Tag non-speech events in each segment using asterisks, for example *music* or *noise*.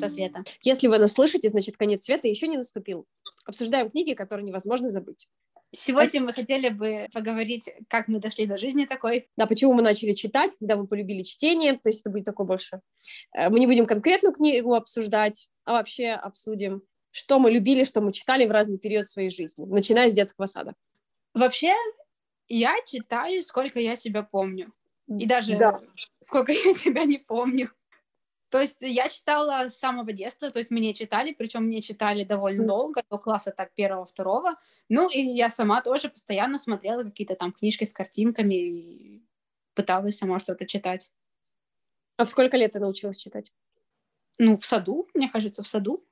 конца света. Если вы нас слышите, значит, конец света еще не наступил. Обсуждаем книги, которые невозможно забыть. Сегодня мы хотели бы поговорить, как мы дошли до жизни такой. Да, почему мы начали читать, когда мы полюбили чтение, то есть это будет такое больше. Э, мы не будем конкретную книгу обсуждать, а вообще обсудим, что мы любили, что мы читали в разный период своей жизни, начиная с детского сада. Вообще, я читаю, сколько я себя помню. И даже да. сколько я себя не помню. То есть я читала с самого детства, то есть мне читали, причем мне читали довольно долго, до класса так первого, второго. Ну и я сама тоже постоянно смотрела какие-то там книжки с картинками и пыталась сама что-то читать. А в сколько лет ты научилась читать? Ну, в саду, мне кажется, в саду.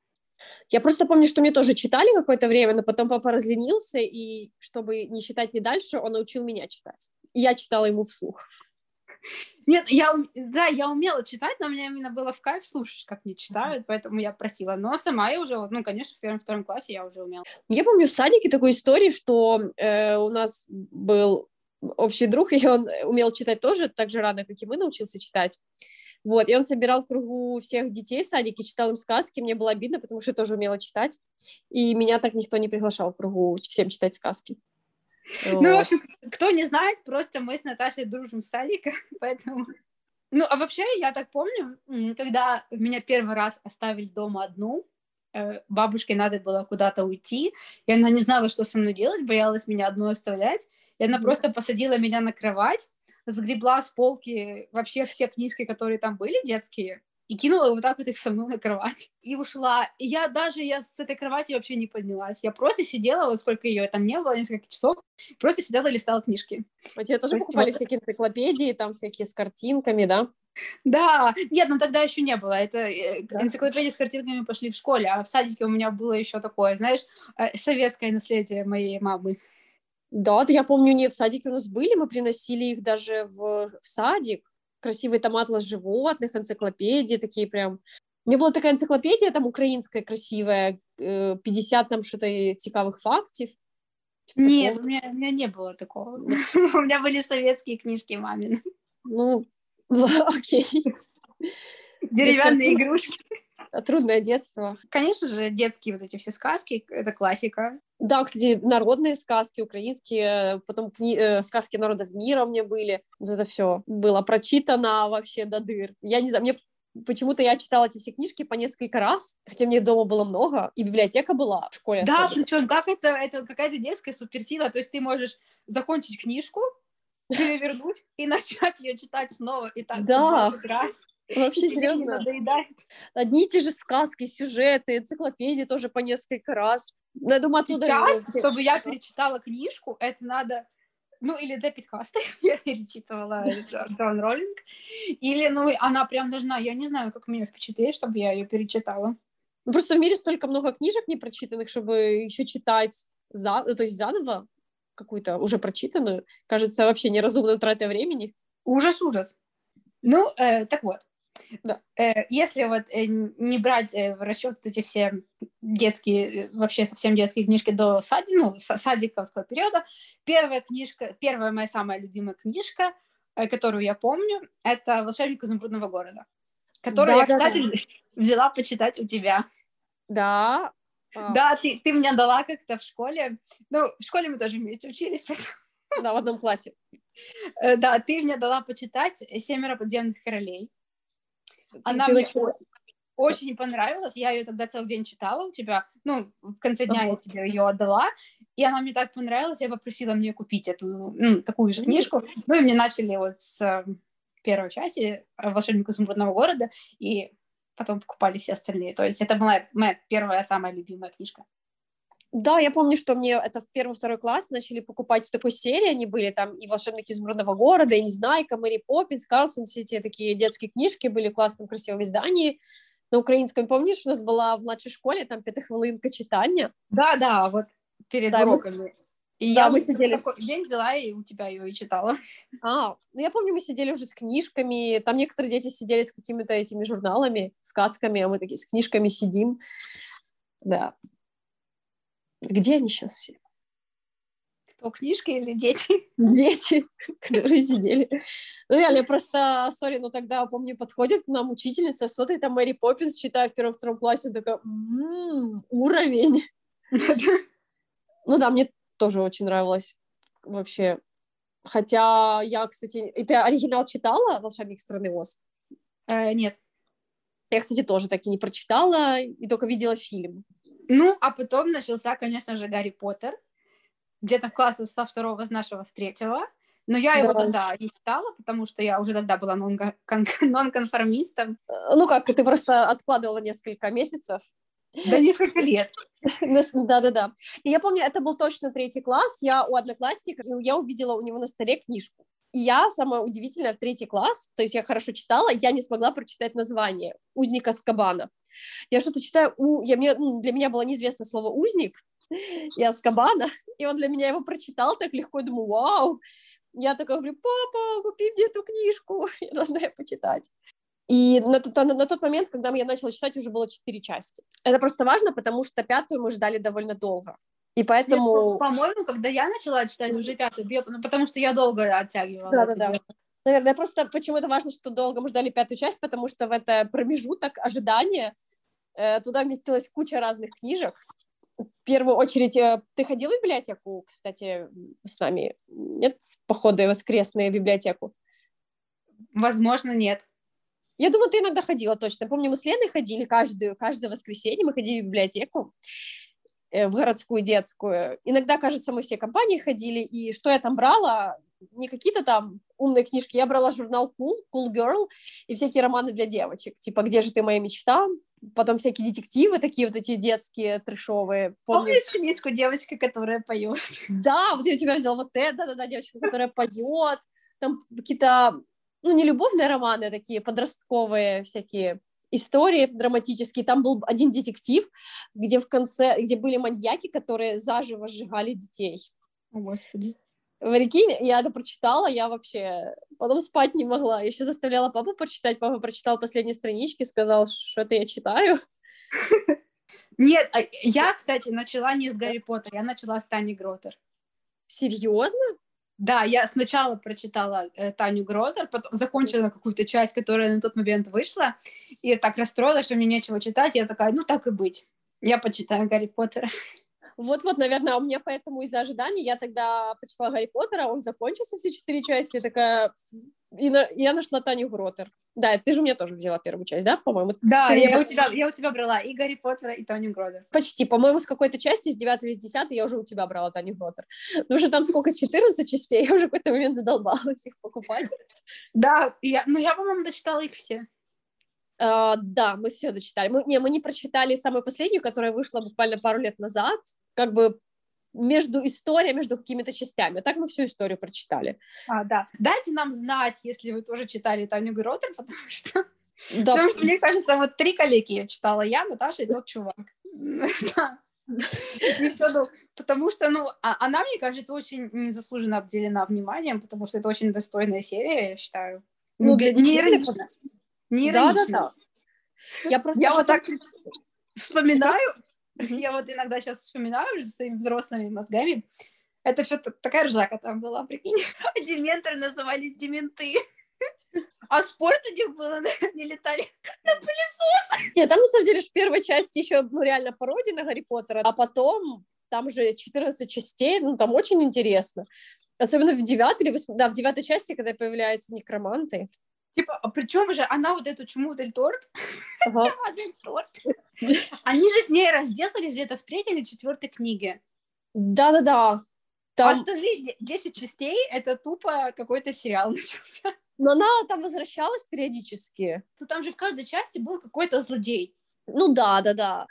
Я просто помню, что мне тоже читали какое-то время, но потом папа разленился, и чтобы не читать мне дальше, он научил меня читать. И я читала ему вслух. Нет, я, да, я умела читать, но мне именно было в кайф слушать, как мне читают, поэтому я просила. Но сама я уже, ну, конечно, в первом-втором классе я уже умела. Я помню в садике такой истории, что э, у нас был общий друг, *laughs* и он умел читать тоже так же рано, как и мы, научился читать. Вот, и он собирал в кругу всех детей в садике, читал им сказки, мне было обидно, потому что я тоже умела читать, и меня так никто не приглашал в кругу всем читать сказки. Ну, в общем, кто не знает, просто мы с Наташей дружим с садика, *laughs* поэтому... Ну, а вообще, я так помню, когда меня первый раз оставили дома одну, э, бабушке надо было куда-то уйти, и она не знала, что со мной делать, боялась меня одну оставлять, и она просто посадила меня на кровать, сгребла с полки вообще все книжки, которые там были детские, и кинула вот так вот их со мной на кровать. И ушла. И я даже, я с этой кровати вообще не поднялась. Я просто сидела, вот сколько ее там не было, несколько часов, просто сидела и листала книжки. А тебе тоже То покупали вот... всякие энциклопедии, там всякие с картинками, да? Да, нет, ну тогда еще не было. Это э, да? энциклопедии с картинками пошли в школе, а в садике у меня было еще такое, знаешь, э, советское наследие моей мамы. Да, я помню, не в садике у нас были, мы приносили их даже в, в садик, красивый там атлас животных, энциклопедии такие прям. У меня была такая энциклопедия там украинская красивая, 50 э, там что-то цікавых фактов. Нет, у меня, у меня не было такого. *laughs* У меня были советские книжки мамины. Ну, *laughs* окей. Деревянные игрушки. Трудное детство. Конечно же, детские вот эти все сказки, это классика. Да, кстати, народные сказки украинские, потом кни... э, сказки народов мира мне были. Вот это все было прочитано вообще до дыр. Я не знаю, мне почему-то я читала эти все книжки по несколько раз, хотя мне дома было много, и библиотека была в школе. Да, причем как это, это какая-то детская суперсила, то есть ты можешь закончить книжку, перевернуть и *laughs* начать ее читать снова, и так да. раз. Вообще, серьезно. Одни и те же сказки, сюжеты, энциклопедии тоже по несколько раз. Но я думаю, оттуда... Сейчас, чтобы я перечитала книжку, это надо ну, или Дэпид Кастер, *laughs* я перечитывала *laughs* Джон Роллинг, или, ну, она прям должна, я не знаю, как меня впечатлит, чтобы я ее перечитала. Ну, просто в мире столько много книжек непрочитанных, чтобы еще читать, за, то есть заново какую-то уже прочитанную, кажется вообще неразумной тратой времени. Ужас, ужас. Ну, э, так вот, да. Э, если вот э, не брать э, в расчет эти все детские, вообще совсем детские книжки до сад, ну, садиковского периода, первая книжка, первая моя самая любимая книжка, которую я помню, это «Волшебник изумрудного города», которую да, я, кстати, да. взяла почитать у тебя. Да. Да, ты, ты мне дала как-то в школе. Ну, в школе мы тоже вместе учились. Поэтому... *laughs* Да, в одном классе. Да, ты мне дала почитать «Семеро подземных королей». Она ты мне очень, очень понравилась. Я ее тогда целый день читала у тебя. Ну, в конце дня я тебе ее отдала. И она мне так понравилась, я попросила мне купить эту, ну, такую же книжку. Ну, и мне начали вот с э, первой части «Волшебник изумрудного города», и потом покупали все остальные. То есть это была моя первая, самая любимая книжка. Да, я помню, что мне это в первый, второй класс начали покупать в такой серии, они были там и «Волшебники изумрудного города», и «Незнайка», «Мэри Поппинс», «Карлсон», все эти такие детские книжки были в классном красивом издании. На украинском, помнишь, у нас была в младшей школе там пятихвилинка читания? Да, да, вот перед да, уроками. И да, я мы сидели... такой день взяла и у тебя ее и читала. *laughs* А, ну я помню, мы сидели уже с книжками, там некоторые дети сидели с какими-то этими журналами, сказками, а мы такие с книжками сидим. Да, где они сейчас все? Кто, книжки или дети? *laughs* Дети, *laughs* которые сидели. Ну, реально, просто, сори, но тогда, помню, подходит к нам учительница, смотрит, там Мэри Поппинс читает в первом-втором классе, такая, м-м, уровень. Ну да, мне тоже очень нравилось вообще. Хотя я, кстати... И ты оригинал читала «Волшебник страны Оз»? Э, нет. Я, кстати, тоже так и не прочитала, и только видела фильм. Ну, а потом начался, конечно же, Гарри Поттер. Где-то класса со второго, с нашего, с третьего. Но я да. его тогда не читала, потому что я уже тогда была *laughs* нон-конформистом. Ну как, ты просто откладывала несколько месяцев. Да *laughs* несколько лет. Да-да-да. И я помню, это был точно третий класс, я у одноклассника, я увидела у него на столе книжку. И я, самое удивительное, в третий класс, то есть я хорошо читала, я не смогла прочитать название «Узник Аскабана». Я что-то читаю, у... я, мне, ну, для меня было неизвестно слово «узник», и Аскабана, и он для меня его прочитал так легко, думаю, вау, я такая говорю, папа, купи мне эту книжку, *laughs* я должна ее почитать. И на тот, на, на тот момент, когда я начала читать, уже было четыре части. Это просто важно, потому что пятую мы ждали довольно долго. И поэтому... Нет, по-моему, когда я начала читать уже пятую, ну, потому что я долго оттягивала. Да-да-да. Наверное, просто почему это важно, что долго мы ждали пятую часть, потому что в это промежуток ожидания э, туда вместилась куча разных книжек. В первую очередь, э, ты ходила в библиотеку, кстати, с нами? Нет походы воскресные в библиотеку? Возможно, нет. Я думаю, ты иногда ходила точно. Помню, мы с Леной ходили каждую, каждое воскресенье, мы ходили в библиотеку, э, в городскую детскую. Иногда, кажется, мы все компании ходили, и что я там брала? Не какие-то там умные книжки, я брала журнал Cool, Cool Girl и всякие романы для девочек, типа «Где же ты, моя мечта?», потом всякие детективы, такие вот эти детские, трешовые. Помню... Помнишь книжку «Девочка, которая поет»? Да, вот я у тебя взяла вот это, да-да-да, девочка, которая поет, там какие-то ну, не любовные романы, а такие подростковые всякие истории драматические. Там был один детектив, где в конце, где были маньяки, которые заживо сжигали детей. О, Господи. Прикинь, я это прочитала, я вообще потом спать не могла. Еще заставляла папу прочитать. Папа прочитал последние странички, сказал, что это я читаю. *laughs* Нет, а я, кстати, начала не с Гарри Поттера, я начала с Тани Гротер. Серьезно? Да, я сначала прочитала э, Таню Гротер, потом закончила какую-то часть, которая на тот момент вышла, и так расстроилась, что мне нечего читать. Я такая, ну так и быть, я почитаю Гарри Поттера. Вот-вот, наверное, у меня поэтому из-за ожиданий я тогда почитала Гарри Поттера, он закончился все четыре части, такая... И на... я нашла Таню Гротер. Да, ты же у меня тоже взяла первую часть, да, по-моему? Да, ты я, у тебя, я у тебя брала и Гарри Поттера, и Таню Гротер. Почти, по-моему, с какой-то части, с 9 или с 10 я уже у тебя брала Таню Гротер. Ну, уже там сколько, 14 частей, *laughs* я уже в какой-то момент задолбалась их покупать. Да, я, ну я, по-моему, дочитала их все. Uh, да, мы все дочитали. Мы, не, мы не прочитали самую последнюю, которая вышла буквально пару лет назад, как бы между историей, между какими-то частями. Так мы всю историю прочитали. А, да. Дайте нам знать, если вы тоже читали Таню Гротер, *laughs* потому что... Да. Потому что, мне кажется, вот три коллеги я читала. Я, Наташа и тот чувак. *laughs* Все, ну, потому что, ну, а, она, мне кажется, очень незаслуженно обделена вниманием, потому что это очень достойная серия, я считаю. Ну, для детей... Не. Не. Да, да, да. Я просто... Я вот так вспоминаю, я вот иногда сейчас вспоминаю уже своими взрослыми мозгами. Это все такая ржака там была, прикинь. *laughs* Дементоры назывались дементы. А спорт у них было, они летали на пылесос. Нет, там на самом деле в первой части еще ну, реально пародия на Гарри Поттера, а потом там же 14 частей, ну там очень интересно. Особенно в девятой да, в девятой части, когда появляются некроманты. Типа, а причем же она вот эту чуму дель торт, *laughs* ага. торт, они же с ней разделались где-то в третьей или четвертой книге. Да-да-да. Там... А остальные 10 частей — это тупо какой-то сериал *laughs* начался. Но она там возвращалась периодически. Ну там же в каждой части был какой-то злодей. Ну да, да, да.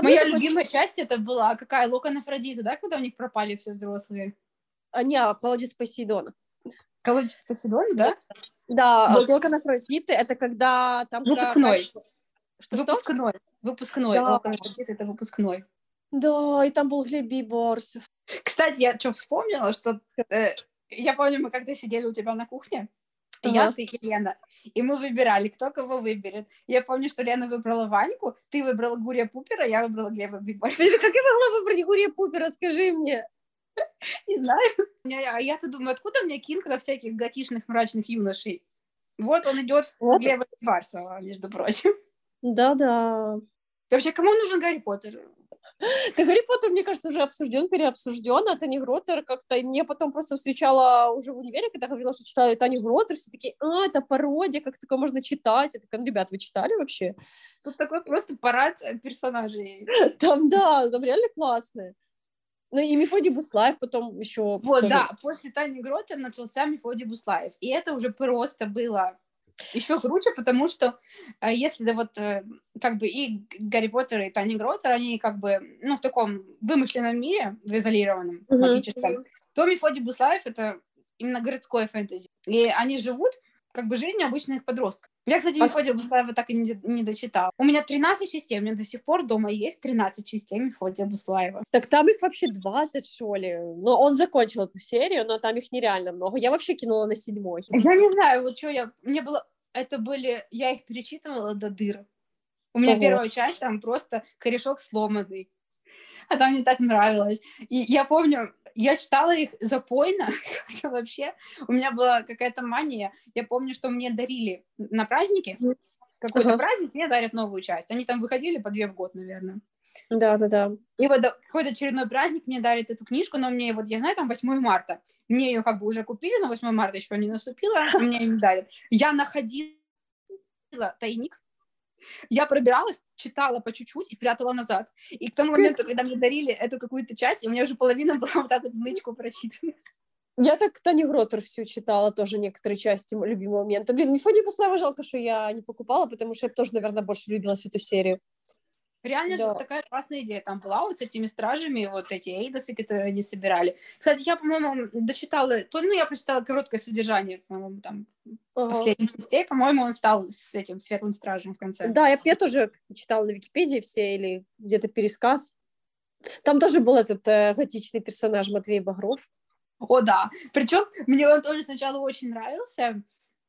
Моя любимая часть это была какая? Локон Афродиты, да, когда у них пропали все взрослые? А, не, а колодец Посейдона. Колодец Посейдона, да? Да, вот. Локон Афродиты это когда там... Выпускной. Что, выпускной. Выпускной. Да. Локон Афродиты это выпускной. Да, и там был Глеб Борсов. Кстати, я что вспомнила, что э, я помню, мы когда сидели у тебя на кухне, я, ты и Лена, и мы выбирали, кто кого выберет. Я помню, что Лена выбрала Ваньку, ты выбрала Гурия Пупера, я выбрала Глеба Биборса. Как я могла выбрать Гурия Пупера, скажи мне? *laughs* Не знаю. А я-то думаю, откуда мне Кинг до всяких готичных мрачных юношей? Вот он идет вот. с Глеба Барсова, между прочим. Да-да. Вообще, кому нужен Гарри Поттер? Да Гарри Поттер, мне кажется, уже обсужден, переобсужден, а Тони Гроттер как-то... И мне потом просто встречала уже в универе, когда говорила, что читала Тони Гроттер, все такие, а, это пародия, как такое можно читать? Я такая, ну, ребят, вы читали вообще? Тут такой просто парад персонажей. *laughs* Там, да, там реально классные. Ну и Мефодий Буслаев потом еще... Вот, тоже... да, после Тани Гроттер начался Мефодий Буслаев. И это уже просто было еще круче, потому что э, если да, вот э, как бы и Гарри Поттер, и Таня Гроттер, они как бы, ну, в таком вымышленном мире, в изолированном, uh-huh. магическом, то Мефодий Буслаев — это именно городское фэнтези. И они живут как бы жизнью обычных подростков. Я, кстати, а Мефодия Буслаева так и не, не дочитала. У меня 13 частей, у меня до сих пор дома есть 13 частей Мефодия Буслаева. Так там их вообще 20, что ли? Но он закончил эту серию, но там их нереально много. Я вообще кинула на седьмой. Я не знаю, вот что я... Мне было... Это были... Я их перечитывала до дыр. У меня Ого. первая часть, там просто корешок сломанный. *laughs* А там мне так нравилось. И я помню, я читала их запойно, *laughs* вообще. У меня была какая-то мания. Я помню, что мне дарили на праздники. Какой-то ага. праздник мне дарят новую часть. Они там выходили по две в год, наверное. Да, да, да. И вот какой-то очередной праздник мне дарит эту книжку, но мне вот, я знаю, там 8 марта. Мне ее как бы уже купили, но 8 марта еще не наступило, мне ее *laughs* не дарят. Я находила тайник я пробиралась, читала по чуть-чуть и прятала назад. И к тому моменту, когда мне дарили эту какую-то часть, у меня уже половина *laughs* была вот так вот в нычку прочитана. Я так Тани Гротер всю читала, тоже некоторые части любимого момента. Блин, Мефодий Послава жалко, что я не покупала, потому что я тоже, наверное, больше любила эту серию. Реально да. же такая классная идея там была вот с этими стражами, вот эти эйдосы, которые они собирали. Кстати, я, по-моему, дочитала, то, ну, я прочитала короткое содержание, по-моему, там. Последних частей, по-моему, он стал с этим светлым стражем в конце. Да, я, я тоже читала на Википедии все или где-то пересказ. Там тоже был этот э, готичный персонаж Матвей Багров. О, да. Причем мне он тоже сначала очень нравился,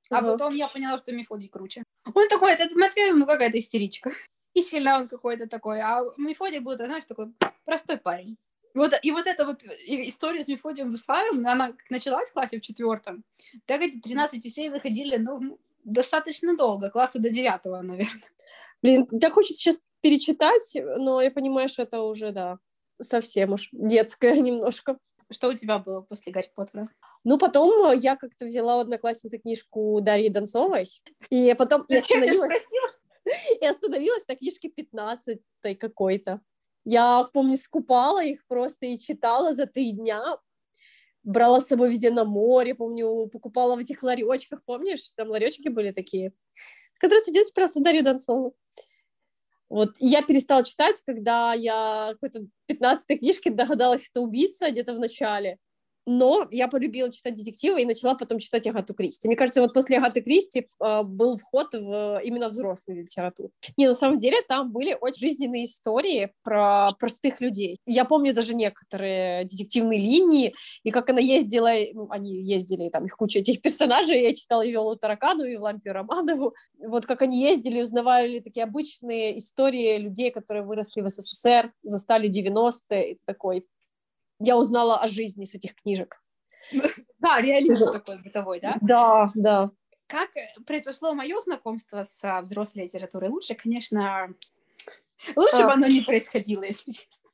а потом я поняла, что Мефодий круче. Он такой, этот Матвей, ну какая-то истеричка *laughs* и сильно он какой-то такой. А Мефодий был, ты знаешь, такой простой парень. Вот, и вот эта вот история с Мефодием Буслаевым, она началась в классе в четвертом, так эти 13 часей выходили, ну, достаточно долго, класса до девятого, наверное. Блин, так хочется сейчас перечитать, но я понимаю, что это уже, да, совсем уж детское *laughs* немножко. Что у тебя было после Гарри Поттера? Ну, потом я как-то взяла у одноклассницы книжку Дарьи Донцовой, и потом я остановилась... *laughs* и остановилась на книжке 15 какой-то. Я, помню, скупала их просто и читала за три дня, брала с собой везде на море, помню, покупала в этих ларечках, помнишь, там ларечки были такие. Здравствуйте, дети, просто Дарью Донцову. Вот, и я перестала читать, когда я какой-то 15-й книжке догадалась, что убийца где-то в начале но я полюбила читать детективы и начала потом читать Агату Кристи. Мне кажется, вот после Агаты Кристи э, был вход в именно взрослую литературу. Не, на самом деле там были очень жизненные истории про простых людей. Я помню даже некоторые детективные линии, и как она ездила, ну, они ездили, там их куча этих персонажей, я читала и Виолу Таракану, и Лампию Романову, вот как они ездили, узнавали такие обычные истории людей, которые выросли в СССР, застали 90-е, и такой, я узнала о жизни с этих книжек. *laughs* Да, реализм такой бытовой, да? Да, да. Как произошло мое знакомство с а, взрослой литературой? Лучше, конечно, лучше а. бы оно не *laughs* происходило, если честно.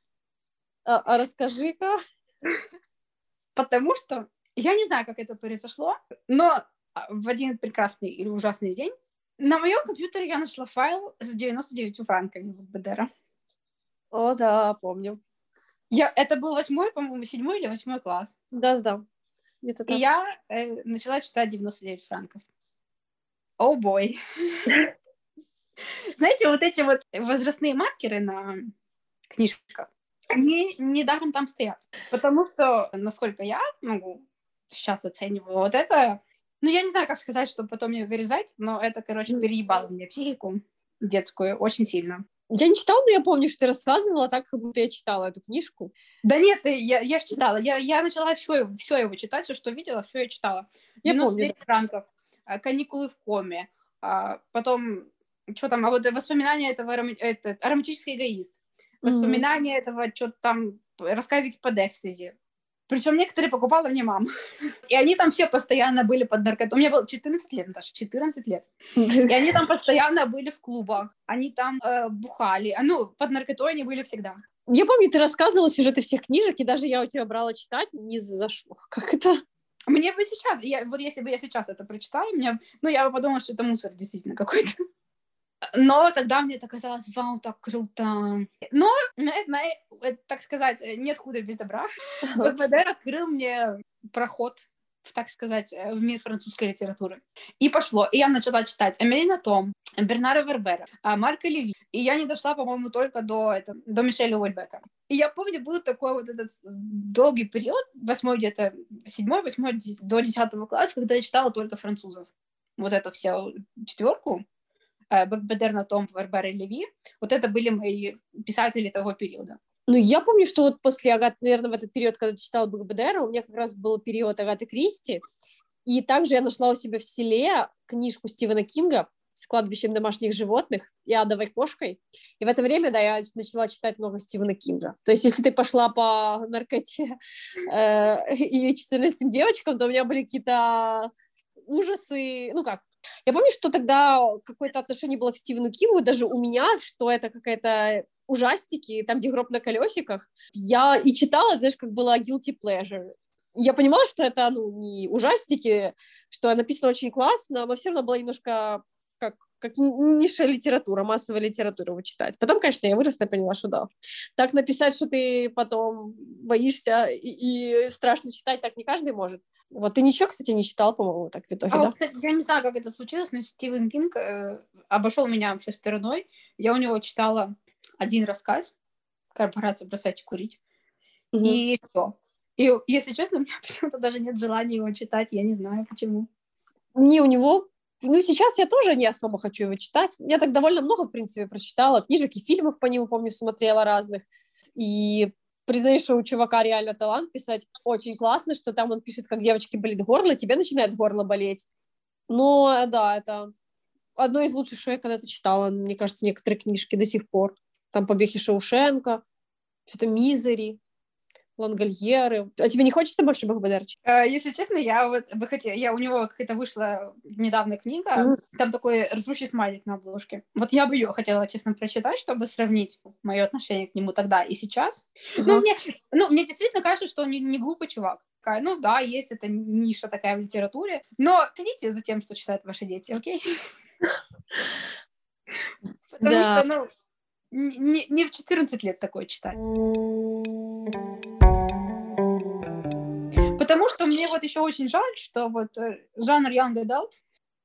А, а расскажи-ка. *laughs* Потому что я не знаю, как это произошло, но в один прекрасный или ужасный день на моем компьютере я нашла файл с 99 франками в БДР. О, да, помню. Я, это был восьмой, по-моему, седьмой или восьмой класс. Да-да-да. И я э, начала читать 99 франков. О, oh бой. *laughs* Знаете, вот эти вот возрастные маркеры на книжках, они недаром там стоят. Потому что, насколько я могу сейчас оцениваю, вот это... Ну, я не знаю, как сказать, чтобы потом не вырезать, но это, короче, переебало мне психику детскую очень сильно. Я не читала, но я помню, что ты рассказывала так, как будто я читала эту книжку. Да нет, я, я же читала. Я, я начала все, все его читать, все, что видела, все я читала. Я помню. франков, а, каникулы в коме, а, потом, что там, а вот воспоминания этого, это, романтический эгоист, воспоминания mm-hmm. этого, что там, рассказики по Декстези. Причем некоторые покупала мне мама. И они там все постоянно были под наркотой. У меня было 14 лет, Наташа, 14 лет. И они там постоянно были в клубах. Они там э, бухали. Ну, под наркотой они были всегда. Я помню, ты рассказывала сюжеты всех книжек, и даже я у тебя брала читать, не зашло. Как это? Мне бы сейчас, я, вот если бы я сейчас это прочитала, мне, ну, я бы подумала, что это мусор действительно какой-то. Но тогда мне это казалось, вау, так круто. Но, на, так сказать, нет худа без добра. *laughs* БПД открыл мне проход в, так сказать, в мир французской литературы. И пошло. И я начала читать Эмилина Том, Бернара Вербера, Марка Леви. И я не дошла, по-моему, только до, это, до Мишеля Уэльбека. И я помню, был такой вот этот долгий период, восьмой где-то, седьмой, восьмой, до десятого класса, когда я читала только французов. Вот эту всю четверку. Э, Бекбедерна Том, Варбара Леви. Вот это были мои писатели того периода. Ну, я помню, что вот после Агаты, наверное, в этот период, когда читала Бекбедера, у меня как раз был период Агаты Кристи, и также я нашла у себя в селе книжку Стивена Кинга с кладбищем домашних животных и адовой кошкой. И в это время, да, я начала читать много Стивена Кинга. То есть, если ты пошла по наркоте *laughs* э, и 14 девочкам, то у меня были какие-то ужасы, ну как, я помню, что тогда какое-то отношение было к Стивену Кингу, даже у меня, что это какая-то ужастики, там, где гроб на колесиках. Я и читала, знаешь, как была guilty pleasure. Я понимала, что это, ну, не ужастики, что написано очень классно, но все равно было немножко как низшая литература, массовая литература его читать. Потом, конечно, я выросла поняла, что да. Так написать, что ты потом боишься и, и страшно читать, так не каждый может. Вот ты ничего, кстати, не читал, по-моему, так в итоге, а да? Вот, кстати, я не знаю, как это случилось, но Стивен Кинг э, обошел меня вообще стороной. Я у него читала один рассказ «Корпорация бросайте курить». Угу. И все. И, если честно, у меня *laughs* почему-то даже нет желания его читать, я не знаю почему. Не, у него ну, сейчас я тоже не особо хочу его читать. Я так довольно много, в принципе, прочитала. Книжек и фильмов по нему, помню, смотрела разных. И признаю, что у чувака реально талант писать очень классно, что там он пишет, как девочки болит горло, тебе начинает горло болеть. Но, да, это одно из лучших, что я когда-то читала, мне кажется, некоторые книжки до сих пор. Там «Побег из Шоушенка», что-то «Мизери», Лангольеры. А тебе не хочется больше Бахбадарчи? Uh, если честно, я вот бы хотела... Я, у него какая-то вышла недавно книга, mm. там такой ржущий смайлик на обложке. Вот я бы ее хотела, честно, прочитать, чтобы сравнить мое отношение к нему тогда и сейчас. Uh-huh. Ну, мне, ну, мне действительно кажется, что он не, не глупый чувак. Ну да, есть эта ниша такая в литературе, но следите за тем, что читают ваши дети, окей? Потому что, ну, не в 14 лет такое читать. Вот еще очень жаль, что вот э, жанр Young Adult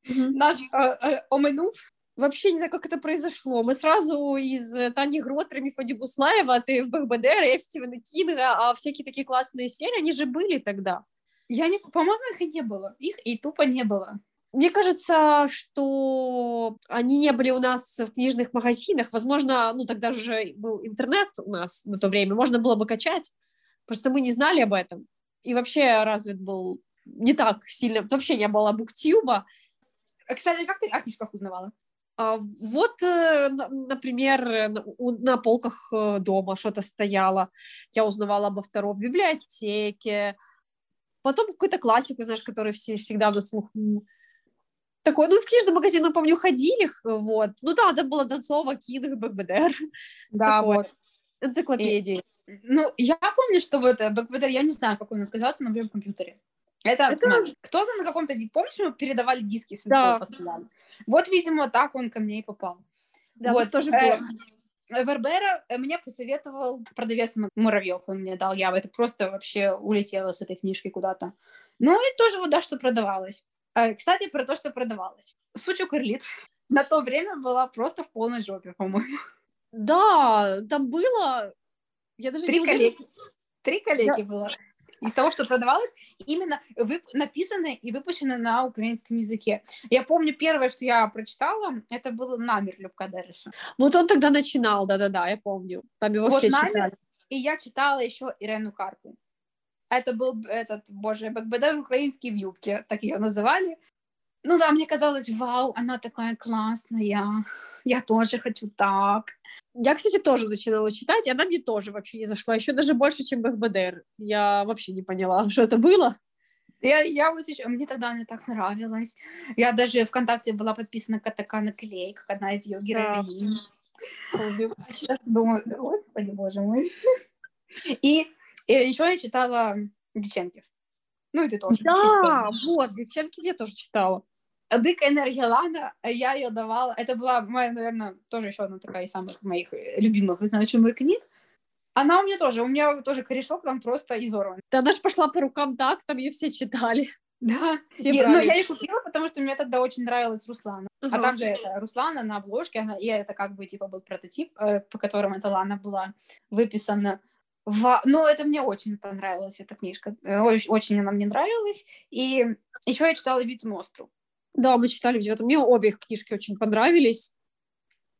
mm-hmm. нас э, э, омынул. Вообще не знаю, как это произошло. Мы сразу из э, Тани Гротера, Мефоди Буслаева, ты в БХБДР, Эф Стивена Кинга, а всякие такие классные серии, они же были тогда. Я не... По-моему, их и не было. Их и тупо не было. Мне кажется, что они не были у нас в книжных магазинах. Возможно, ну тогда же был интернет у нас на то время, можно было бы качать. Просто мы не знали об этом и вообще развит был не так сильно, вообще не было буктюба. А, кстати, как ты о книжках узнавала? А, вот, э, например, на полках э, дома что-то стояло, я узнавала обо втором в библиотеке, потом какую-то классику, знаешь, которая все всегда на слуху. Такой, ну, в книжный магазин, мы, помню, ходили, вот. Ну да, там было Донцова, Кинг, БГБДР. Да, Такое. вот. Энциклопедии. Ну, я помню, что вот Бэкбетер, я не знаю, как он оказался на моем компьютере. Это, это... Кто-то на каком-то, помнишь, мы передавали диски с да. постоянно? Вот, видимо, так он ко мне и попал. Да, вот тоже э, Вербера э, мне посоветовал продавец Муравьев, он мне дал, я это просто вообще улетела с этой книжки куда-то. Ну и тоже вот, да, что продавалось. Э, кстати, про то, что продавалось. Сучу Карлит *laughs* на то время была просто в полной жопе, по-моему. Да, там было я даже Три коллеги. Три коллеги да. было. Из того, что продавалось, именно вып- написано и выпущено на украинском языке. Я помню, первое, что я прочитала, это было «Намер» Любка Дереша. Вот он тогда начинал, да-да-да, я помню. Там его вот все «Намер», читали. И я читала еще Ирену Карпу. Это был этот, боже, БГБД украинский в юбке, так ее называли. Ну да, мне казалось, вау, она такая классная. Я тоже хочу так. Я, кстати, тоже начинала читать, и она мне тоже вообще не зашла, еще даже больше, чем БХБДР. Я вообще не поняла, *laughs* что это было. Я, я вот еще, мне тогда она так нравилась. Я даже ВКонтакте была подписана КТК на клей, как одна из ее героинь. А сейчас думаю, господи, боже мой. И, и еще я читала Диченкив. Ну, и ты тоже. Да, вот, Диченкив я тоже читала. Дикая энергия Лана, я ее давала. Это была моя, наверное, тоже еще одна такая из самых моих любимых и значимых книг. Она у меня тоже, у меня тоже корешок там просто изорван. Да она же пошла по рукам так, там ее все читали. Да, все и, но я ее купила, потому что мне тогда очень нравилась Руслана. Uh-huh. А там же это Руслана на обложке, она, и это как бы типа был прототип, э, по которому эта Лана была выписана. В... Ну, это мне очень понравилась эта книжка. Э, очень, очень она мне нравилась. И еще я читала Виту Ностру. Да, мы читали где-то. Мне обе их книжки очень понравились.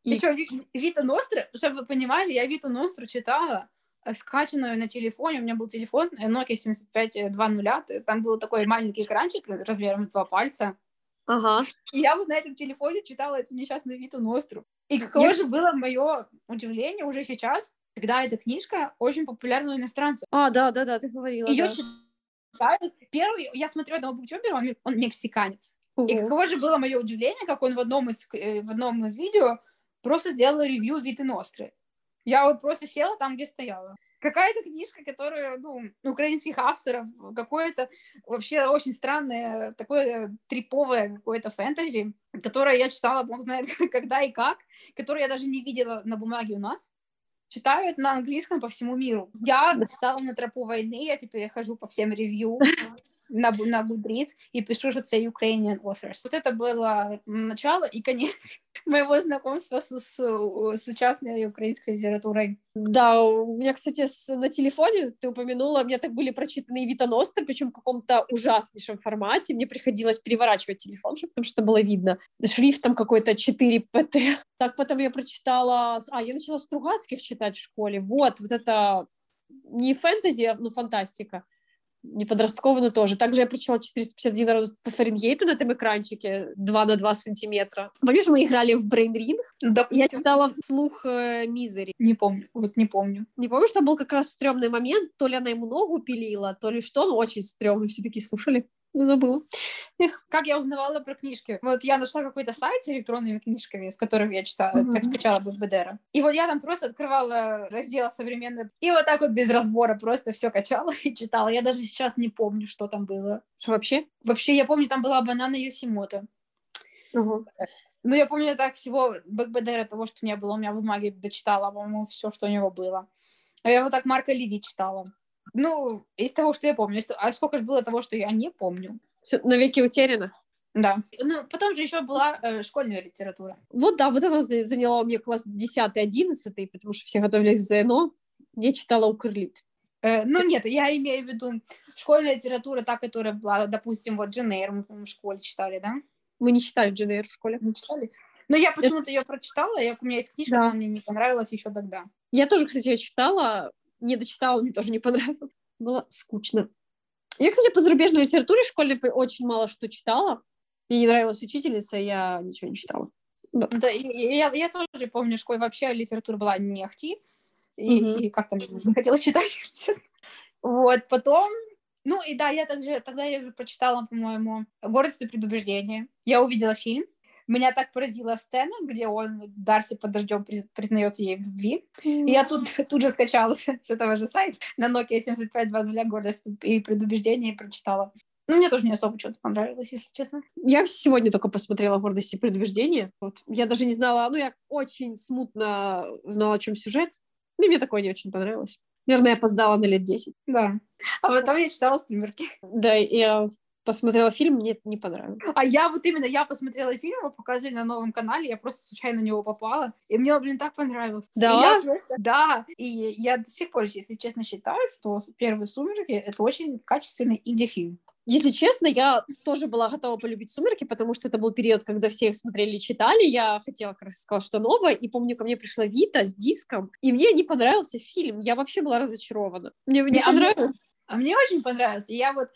И... Еще Вита Ностра, чтобы вы понимали, я Виту Ностру читала, э, скачанную на телефоне. У меня был телефон э, Nokia 7520. Там был такой маленький экранчик размером с два пальца. Ага. И я вот на этом телефоне читала эту несчастную Виту Ностру. И каково я... же было мое удивление уже сейчас, когда эта книжка очень популярна у иностранцев. А, да, да, да, ты говорила. Ее да. читают. Первый, я смотрю одного букчубера, он, он мексиканец. Угу. И каково же было мое удивление, как он в одном из, э, в одном из видео просто сделал ревью Виты Ностры. Я вот просто села там, где стояла. Какая-то книжка, которая, ну, украинских авторов, какое-то вообще очень странное, такое триповое какое-то фэнтези, которое я читала, бог знает, *laughs* когда и как, которое я даже не видела на бумаге у нас читают на английском по всему миру. Я стала на тропу войны, я теперь хожу по всем ревью *laughs* на, на Goodreads и пишу, что это Ukrainian authors. Вот это было начало и конец *laughs* моего знакомства с, с, с участной украинской литературой. Да, у меня, кстати, с, на телефоне, ты упомянула, у меня так были прочитаны Вита Ностер, причем в каком-то ужаснейшем формате. Мне приходилось переворачивать телефон, чтобы, потому что было видно. Шрифт там какой-то 4 ПТ. Так потом я прочитала... А, я начала Стругацких читать в школе. Вот, вот это не фэнтези, но фантастика не подростковый, но тоже. Также я прочитала 451 раз по Фаренгейту на этом экранчике 2 на 2 сантиметра. Помнишь, мы играли в Brain Ring? Да. Я читала вслух э, Мизери. Не помню, вот не помню. Не помню, что был как раз стрёмный момент, то ли она ему ногу пилила, то ли что, но очень стрёмно, все такие слушали забыла. Эх. Как я узнавала про книжки? Вот я нашла какой-то сайт с электронными книжками, с которых я читала, uh-huh. как скачала БДР. И вот я там просто открывала раздел современный, и вот так вот без разбора просто все качала *laughs* и читала. Я даже сейчас не помню, что там было. Что вообще? Вообще, я помню, там была банана Йосимото. Uh-huh. Ну, я помню так всего БДР того, что не было у меня в бумаге, дочитала, по-моему, все, что у него было. А я вот так Марка Леви читала. Ну, из того, что я помню. А сколько же было того, что я не помню? Навеки утеряно. Да. Ну, потом же еще была э, школьная литература. Вот, да, вот она заняла у меня класс 10-11, потому что все готовились к ЗНО. Я читала Укрлит. Э, ну, нет, я имею в виду школьная литература, та, которая была, допустим, вот Дженейр мы в школе читали, да? Мы не читали Дженейр в школе. Не читали? Но я почему-то ее прочитала, я, у меня есть книжка, да. она мне не понравилась еще тогда. Я тоже, кстати, ее читала, не дочитала, мне тоже не понравилось. Было скучно. Я, кстати, по зарубежной литературе в школе очень мало что читала. Мне не нравилась учительница, я ничего не читала. Да, да я, я тоже помню, в школе вообще литература была не ахти, и, угу. и как-то не хотела читать, *laughs* честно. Вот, потом ну и да, я также, тогда я уже прочитала, по-моему, «Гордость и предубеждение». Я увидела фильм, меня так поразила сцена, где он, Дарси под дождем признается ей в любви. Mm-hmm. И я тут, *laughs* тут же скачала с, *laughs* с этого же сайта на Nokia 7520 гордость и предубеждение и прочитала. Ну, мне тоже не особо что-то понравилось, если честно. Я сегодня только посмотрела «Гордость и предубеждение». Вот. Я даже не знала, ну, я очень смутно знала, о чем сюжет. И мне такое не очень понравилось. Наверное, я опоздала на лет 10. Да. А потом я читала «Сумерки». Да, я посмотрела фильм, мне не понравилось. А я вот именно, я посмотрела фильм, его показывали на новом канале, я просто случайно на него попала, и мне, блин, так понравилось. Да? И просто, да, и я до сих пор, если честно, считаю, что «Первые сумерки» — это очень качественный инди-фильм. Если честно, я тоже была готова полюбить «Сумерки», потому что это был период, когда все их смотрели и читали. Я хотела, как раз сказала, что новое. И помню, ко мне пришла Вита с диском, и мне не понравился фильм. Я вообще была разочарована. Мне не, не понравилось. А мне, а очень понравился. Я вот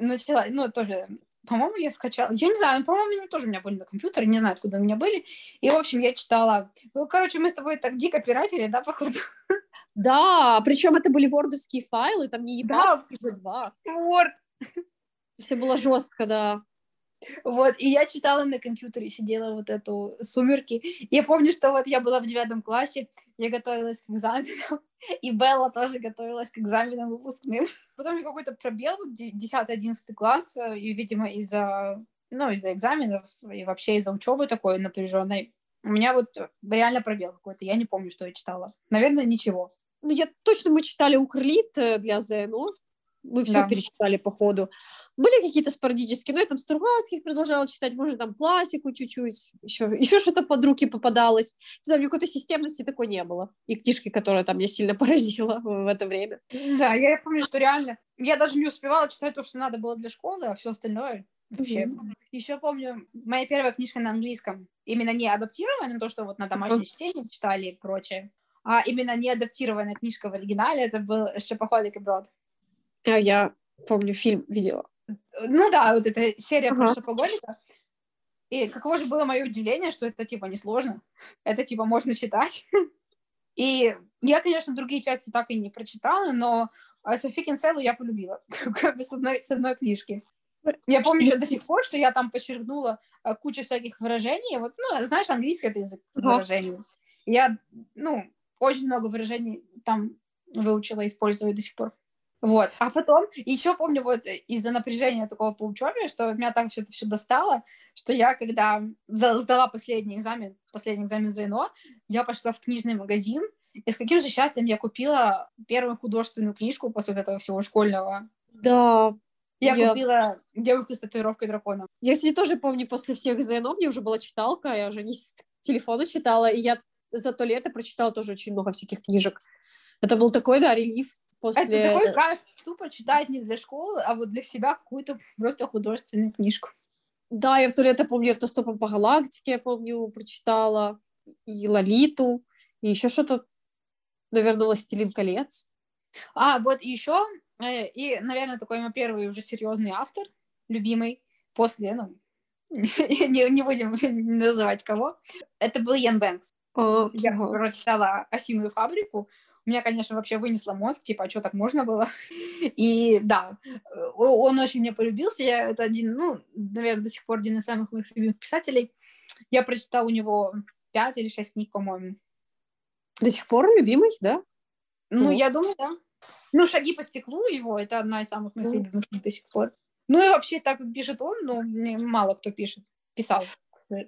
начала, ну, тоже по-моему, я скачала, я не знаю, по-моему, они тоже у меня были на компьютере, не знаю, откуда у меня были, и, в общем, я читала, ну, короче, мы с тобой так дико пиратели, да, походу? *laughs* Да, причем это были вордовские файлы, там не EPUB, да. Word. Все было жестко, да. Вот, и я читала на компьютере, сидела вот эту «Сумерки». Я помню, что вот я была в девятом классе, я готовилась к экзаменам, *laughs* и Белла тоже готовилась к экзаменам выпускным. Потом какой-то пробел, 10-11 класс, э, и, видимо, из-за ну, из-за экзаменов и вообще из-за учебы такой напряженной. У меня вот реально пробел какой-то, я не помню, что я читала. Наверное, ничего. Ну, я точно, мы читали Укрлит э, для ЗНО, мы все да. перечитали по ходу. Были какие-то спорадические, но я там Стругацких продолжала читать, может, там классику чуть-чуть, еще, еще что-то под руки попадалось. Не знаю, какой-то системности такой не было. И книжки, которая там меня сильно *laughs* поразила в это время. Да, я помню, что реально... Я даже не успевала читать то, что надо было для школы, а все остальное вообще. Mm-hmm. Еще помню, моя первая книжка на английском, именно не адаптированная, то, что вот на домашнее mm-hmm. чтение читали и прочее, а именно не адаптированная книжка в оригинале, это был «Шепоходик и брод». А я помню, фильм видела. Ну да, вот эта серия ага. про шопоголика. И каково же было мое удивление, что это, типа, несложно. Это, типа, можно читать. *laughs* И я, конечно, другие части так и не прочитала, но Софи Кинселу я полюбила, *laughs* как бы с одной, с одной книжки. Я помню еще до сих пор, что я там подчеркнула э, кучу всяких выражений. Вот, ну, знаешь, английский это язык выражений. Я, ну, очень много выражений там выучила использовать до сих пор. Вот. А потом, еще помню, вот из-за напряжения такого по учебе, что меня так все это все достало, что я, когда сдала последний экзамен, последний экзамен ЗНО, я пошла в книжный магазин, и с каким же счастьем я купила первую художественную книжку после этого всего школьного. Да. Я, я... купила «Девушку с татуировкой дракона». Я, кстати, тоже помню, после всех ЗНО мне уже была читалка, я уже не с телефона читала, и я за то лето прочитала тоже очень много всяких книжек. Это был такой, да, релиф после... Это такой кайф, тупо читать не для школы, а вот для себя какую-то просто художественную книжку. Да, я в то лето помню «Автостопом по галактике», я помню, прочитала, и «Лолиту», и еще что-то, наверное, «Властелин колец». А, вот еще, э, и, наверное, такой мой первый уже серьезный автор, любимый, после, ну, *laughs* не, не будем называть кого, это был Ян Бэнкс. Oh, я прочитала «Осиную фабрику», меня, конечно, вообще вынесло мозг, типа, а что так можно было? *laughs* И да, он очень мне полюбился, я, это один, ну, наверное, до сих пор один из самых моих любимых писателей. Я прочитала у него пять или шесть книг, по-моему. До сих пор любимый, да? Ну, ну, я думаю, да. Ну, «Шаги по стеклу» его, это одна из самых моих любимых книг до сих пор. Ну, и вообще, так как пишет он, ну, мало кто пишет, писал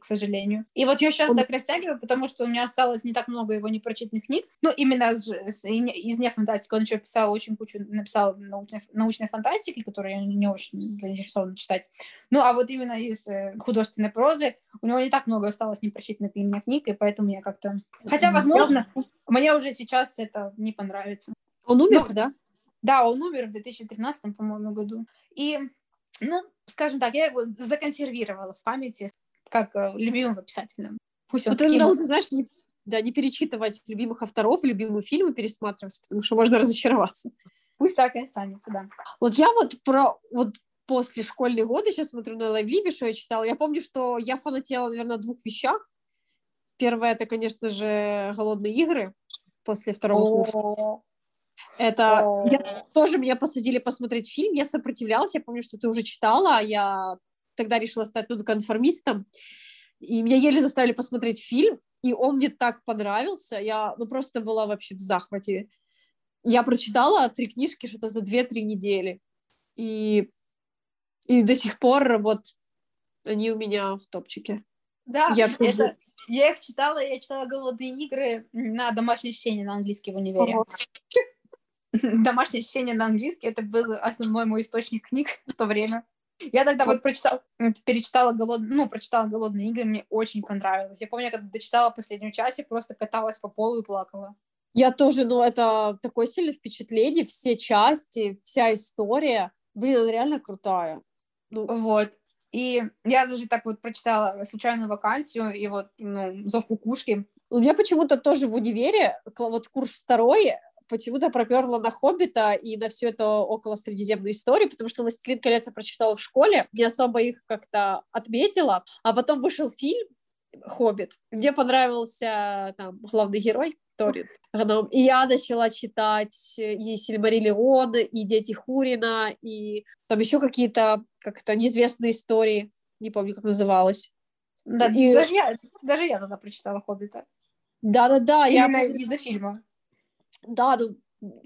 к сожалению. И вот я сейчас так растягиваю, потому что у меня осталось не так много его непрочитанных книг. Ну, именно из, из не фантастики. Он еще писал очень кучу, написал научной, научной фантастики, которую я не очень заинтересована читать. Ну, а вот именно из э, художественной прозы у него не так много осталось непрочитанных для меня книг, и поэтому я как-то... Хотя, возможно, мне уже сейчас это не понравится. Он умер, ну, да? Да, он умер в 2013, по-моему, году. И, ну, скажем так, я его законсервировала в памяти как э, любимого писателя. Пусть он вот таким... иногда, ты знаешь, не, да, не перечитывать любимых авторов, любимые фильмы пересматривать, потому что можно разочароваться. Пусть так и останется, да. Вот я вот про вот после школьные годы сейчас смотрю на Лайвлибе, что я читала. Я помню, что я фанатела, наверное, двух вещах. Первое, это, конечно же, «Голодные игры» после второго курса. Это я, тоже меня посадили посмотреть фильм, я сопротивлялась, я помню, что ты уже читала, а я тогда решила стать ну, конформистом, и меня еле заставили посмотреть фильм, и он мне так понравился, я ну, просто была вообще в захвате. Я прочитала три книжки что-то за две-три недели, и, и до сих пор вот они у меня в топчике. Да, я, это, я их читала, я читала «Голодные игры» на домашнее чтение на английский в универе. *laughs* Домашнее чтение на английский — это был основной мой источник книг в то время. Я тогда вот прочитала, перечитала голод... ну, прочитала «Голодные игры», мне очень понравилось. Я помню, когда дочитала последнюю часть, я просто каталась по полу и плакала. Я тоже, ну, это такое сильное впечатление, все части, вся история. Блин, реально крутая. Ну, вот. И я даже так вот прочитала случайную вакансию и вот, ну, «Зов кукушки». У меня почему-то тоже в универе, вот курс второй, почему-то проперла на «Хоббита» и на всю эту около Средиземную историю, потому что «Властелин колец» я прочитала в школе, не особо их как-то отметила, а потом вышел фильм «Хоббит». Мне понравился там главный герой, Торин. И я начала читать и Сильмариллион, и Дети Хурина, и там еще какие-то как-то неизвестные истории, не помню, как называлось. Да, и... даже, я, даже я тогда прочитала «Хоббита». Да-да-да. Именно я... из-за фильма. Да, ну,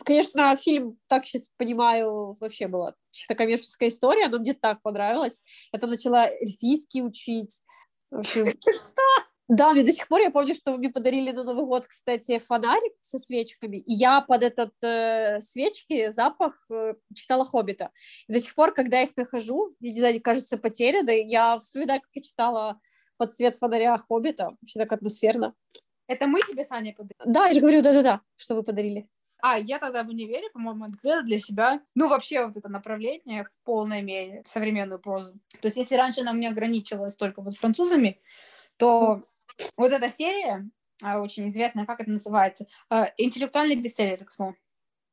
конечно, фильм, так сейчас понимаю, вообще была чисто коммерческая история, но мне так понравилось. Я там начала эльфийский учить. В общем... *laughs* Что? Да, мне до сих пор, я помню, что мне подарили на Новый год, кстати, фонарик со свечками, и я под этот э, свечки запах э, читала «Хоббита». И до сих пор, когда я их нахожу, я не знаю, кажется потерянной, я вспоминаю, как я читала под свет фонаря «Хоббита», вообще так атмосферно. Это мы тебе, Саня, подарили? Да, я же говорю, да-да-да, что вы подарили. А, я тогда в универе, по-моему, открыла для себя, ну, вообще вот это направление в полной мере, современную прозу. То есть, если раньше она мне ограничивалась только вот французами, то вот эта серия, а, очень известная, как это называется, а, интеллектуальный бестселлер Эксмо.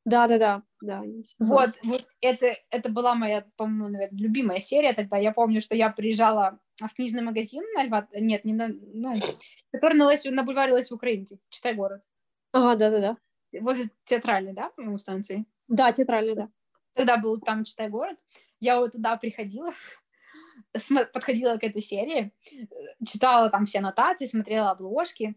Да, да, да, да. Вот, вот это, это была моя, по-моему, наверное, любимая серия тогда. Я помню, что я приезжала в книжный магазин на Льва, нет, не на, ну, который на, Лесь, на бульваре Лесь в Украине, читай город. Ага, да, да, да. Возле театральной, да, по-моему, станции? Да, театральной, да. Тогда был там читай город. Я вот туда приходила, подходила к этой серии, читала там все аннотации, смотрела обложки.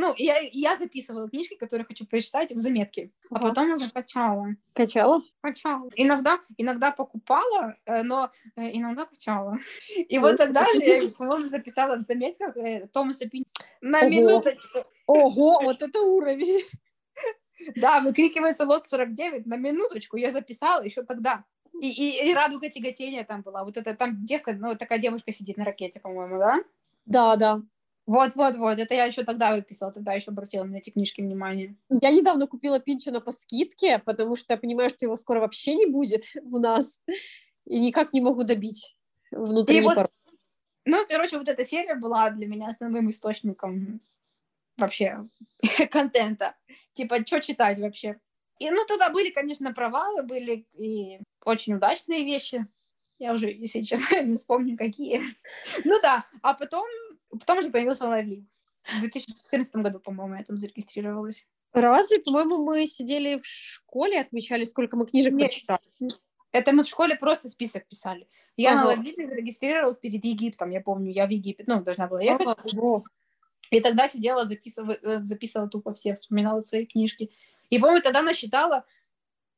Ну, я, я записывала книжки, которые хочу прочитать в заметки, а потом уже качала. Качала? Качала. Иногда, иногда покупала, э, но э, иногда качала. И вот тогда же я, по-моему, записала в заметках э, Томаса Пин на Ого. минуточку. Ого, вот это уровень. *laughs* Да, выкрикивается лот 49 на минуточку. Я записала еще тогда. И, и, и радуга тяготения там была. Вот это там девка, ну, такая девушка сидит на ракете, по-моему, да? Да, да. Вот-вот-вот, это я еще тогда выписала, тогда еще обратила на эти книжки внимание. Я недавно купила Пинчина по скидке, потому что я понимаю, что его скоро вообще не будет *laughs* у нас, и никак не могу добить внутренний вот, Ну, короче, вот эта серия была для меня основным источником вообще *laughs* контента. Типа, что читать вообще? И, ну, тогда были, конечно, провалы, были и очень удачные вещи. Я уже, если честно, *laughs* не вспомню, какие. ну да, а потом, потом уже появился Лайвли. В 2014 году, по-моему, я там зарегистрировалась. Разве, по-моему, мы сидели в школе, отмечали, сколько мы книжек Нет, прочитали. Это мы в школе просто список писали. Я ага. на Лайвли зарегистрировалась перед Египтом, я помню, я в Египет, ну, должна была ехать. Ага. И тогда сидела, записывала, э, записывала тупо все, вспоминала свои книжки. И, помню, тогда насчитала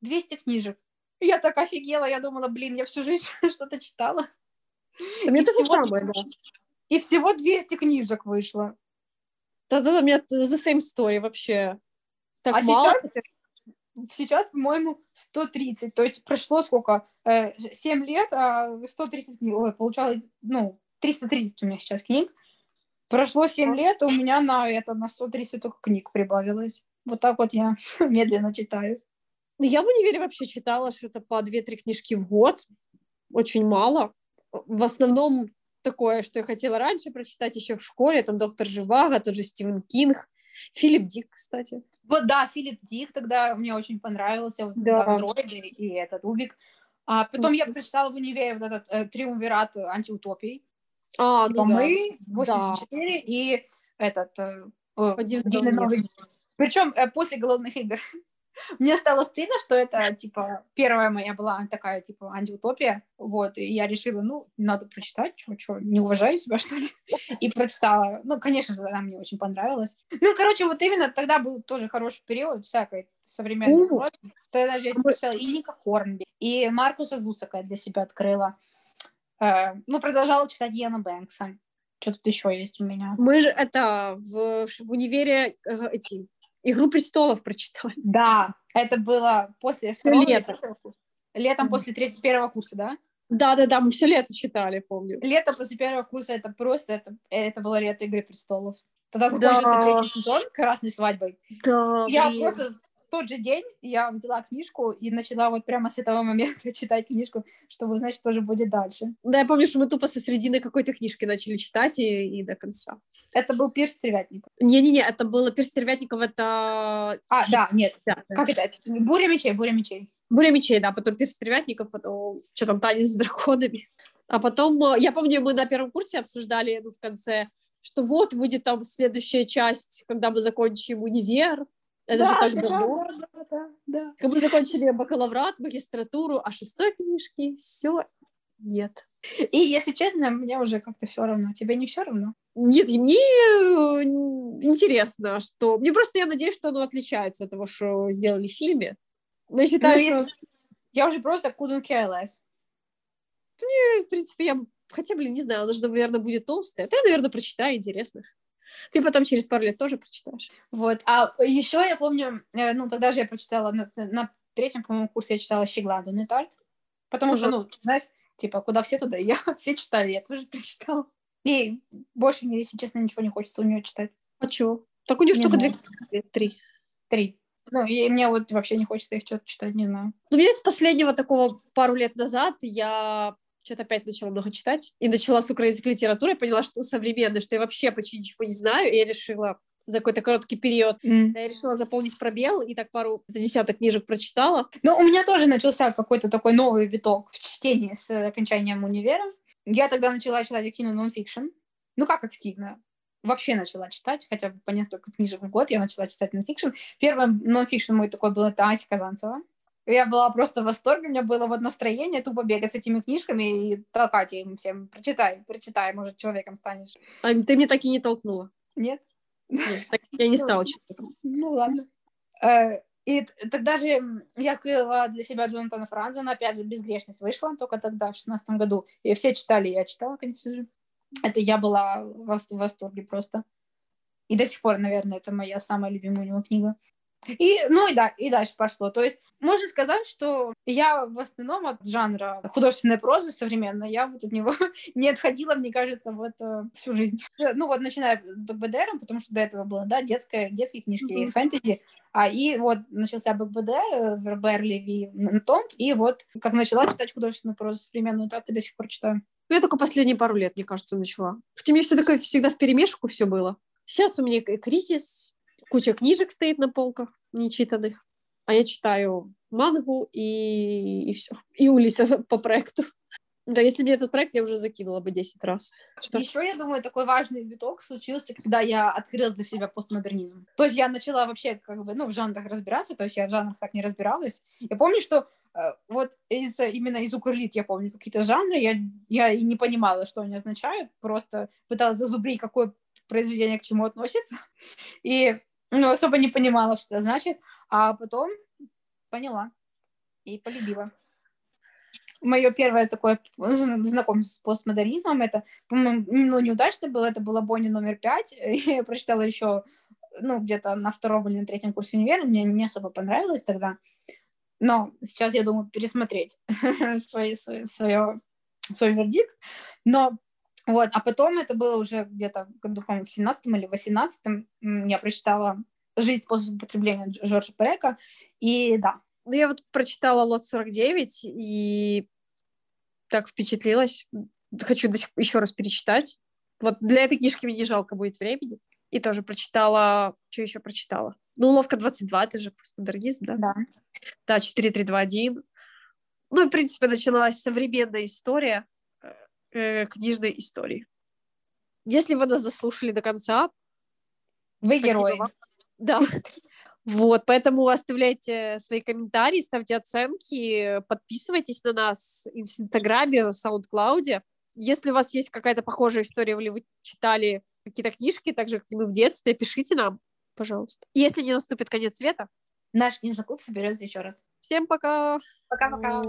200 книжек. Я так офигела, я думала, блин, я всю жизнь *laughs* что-то читала. Да мне то же самое, да. И всего 200 книжек вышло. Да-да-да, у меня the same story вообще. Так а мало. Сейчас, сейчас, по-моему, 130. То есть прошло сколько? Э, 7 лет, а 130 книг. Ой, получалось, ну, 330 у меня сейчас книг. Прошло 7 лет, у меня на это, на 130 только книг прибавилось. Вот так вот я *laughs* медленно читаю. Ну, я в универе вообще читала что-то по 2-3 книжки в год. Очень мало. В основном такое, что я хотела раньше прочитать еще в школе. Там «Доктор Живаго», тот же Стивен Кинг. Филипп Дик, кстати. Вот, да, Филипп Дик тогда мне очень понравился. Вот да. Андроиды и этот Убик. А потом я прочитала в универе вот этот э, «Триумвират антиутопий». А, типа ну мы, да. 84 да. и этот... Э, Один новый причем э, после голодных игр. Мне стало стыдно, что это, типа, первая моя была такая, типа, антиутопия, вот, и я решила, ну, надо прочитать, что, что, не уважаю себя, что ли, *laughs* и прочитала. Ну, конечно же, она мне очень понравилась. Ну, короче, вот именно тогда был тоже хороший период всякой современной прозы. Тогда даже я прочитала и Ника Хорнби, и Маркуса Зусака для себя открыла. Э, ну, продолжала читать Яна Бэнкса. Что тут еще есть у меня? Мы же это в, в универе э, эти Игру престолов прочитали. Да, это было после второго лета. Летом после третьего, первого курса, да? Да, да, да, мы все лето читали, помню. Лето после первого курса это просто это, это было лето Игры престолов. Тогда закончился да. третий сезон красной свадьбой. Да. Я блин. просто в тот же день я взяла книжку и начала вот прямо с этого момента *laughs* читать книжку, чтобы узнать, что же будет дальше. Да, я помню, что мы тупо со средины какой-то книжки начали читать и, и до конца. Это был Пирс Стервятников. Не-не-не, это было Пирс Стервятников, это... А, да, нет. Да. Как это? Буря мечей, буря мечей. Буря мечей, да, потом Пирс Стервятников, потом что там, танец с драконами. А потом, э, я помню, мы на первом курсе обсуждали ну, в конце, что вот выйдет там следующая часть, когда мы закончим универ. Это да, же так да, давно. Да, да, да, да. Как мы закончили бакалаврат, магистратуру, а шестой книжки все нет. И, если честно, мне уже как-то все равно. Тебе не все равно? Нет, мне э, интересно, что... Мне просто, я надеюсь, что оно отличается от того, что сделали в фильме. Но я считаю, ну, что... Я уже просто couldn't care less. Мне, в принципе, я... Хотя, блин, не знаю, она же, наверное, будет толстая. Ты, наверное, прочитай, интересно. Ты потом через пару лет тоже прочитаешь. Вот. А еще я помню, э, ну, тогда же я прочитала на, на третьем, по-моему, курсе я читала Щегладу Нетальт. Потому что, ну, знаешь, типа, куда все туда, я *laughs* все читали, я тоже прочитала. И больше мне, если честно, ничего не хочется у нее читать. А чё? Так у нее только две, три. Три. Ну, и мне вот вообще не хочется их что-то читать, не знаю. Ну, мне с последнего такого пару лет назад я что-то опять начала много читать и начала с украинской литературы, поняла, что современной, что я вообще почти ничего не знаю, и я решила за какой-то короткий период. Mm. Я решила заполнить пробел, и так пару десяток книжек прочитала. Ну, у меня тоже начался какой-то такой новый виток в чтении с окончанием универа. Я тогда начала читать активно нонфикшн. Ну, как активно? Вообще начала читать, хотя бы по несколько книжек в год я начала читать нонфикшн. Первый нонфикшн мой такой был, это Ася Казанцева. Я была просто в восторге, у меня было вот настроение тупо бегать с этими книжками и толкать им всем. Прочитай, прочитай, может, человеком станешь. А ты мне так и не толкнула? Нет. Нет я не стала читать. Ну, ладно. Э, и тогда же я открыла для себя Джонатана Франзена, опять же, «Безгрешность» вышла только тогда, в шестнадцатом году. И все читали, я читала, конечно же. Это я была в восторге просто. И до сих пор, наверное, это моя самая любимая у него книга. И, ну и да, и дальше пошло. То есть можно сказать, что я в основном от жанра художественной прозы современной, я вот от него *laughs* не отходила, мне кажется, вот э, всю жизнь. Ну вот начиная с БКБДР, потому что до этого было, да, детская, детские книжки mm-hmm. фэнтези, а и вот начался БКБД, Вербер, Леви, Том, и вот как начала читать художественную прозу современную, так и до сих пор читаю. Ну, я только последние пару лет, мне кажется, начала. Хотя мне все такое всегда в перемешку все было. Сейчас у меня кризис, куча книжек стоит на полках нечитанных, а я читаю мангу и, и все. И Улиса *laughs* по проекту. Да, если мне этот проект, я уже закинула бы 10 раз. Что? Еще, я думаю, такой важный виток случился, когда я открыла для себя постмодернизм. То есть я начала вообще как бы, ну, в жанрах разбираться, то есть я в жанрах так не разбиралась. Я помню, что э, вот из, именно из укрлит я помню какие-то жанры, я, я и не понимала, что они означают, просто пыталась зазубрить, какое произведение к чему относится. *laughs* И ну, особо не понимала, что это значит, а потом поняла и полюбила. Мое первое такое ну, знакомство с постмодернизмом, это, по-моему, ну, неудачно было, это было Бонни номер пять, *laughs* я прочитала еще, ну, где-то на втором или на третьем курсе универа, мне не особо понравилось тогда, но сейчас я думаю пересмотреть *laughs* свой, свой, свое, свой вердикт, но вот, а потом это было уже где-то, году, по-моему, в 17 или 18 я прочитала «Жизнь способ употребления» Джорджа Перека, и да. Ну, я вот прочитала «Лот 49», и так впечатлилась. Хочу до сих еще раз перечитать. Вот для этой книжки мне не жалко будет времени. И тоже прочитала... Что еще прочитала? Ну, «Уловка 22», это же постмодернизм, да? Да. Да, 4321. Ну, в принципе, началась современная история э, книжной истории. Если вы нас заслушали до конца, вы герои. Вам. Да. Вот, поэтому оставляйте свои комментарии, ставьте оценки, подписывайтесь на нас в Инстаграме, в Саундклауде. Если у вас есть какая-то похожая история, или вы читали какие-то книжки, так же, как и мы в детстве, пишите нам, пожалуйста. Если не наступит конец света, наш книжный клуб соберется еще раз. Всем пока! Пока-пока!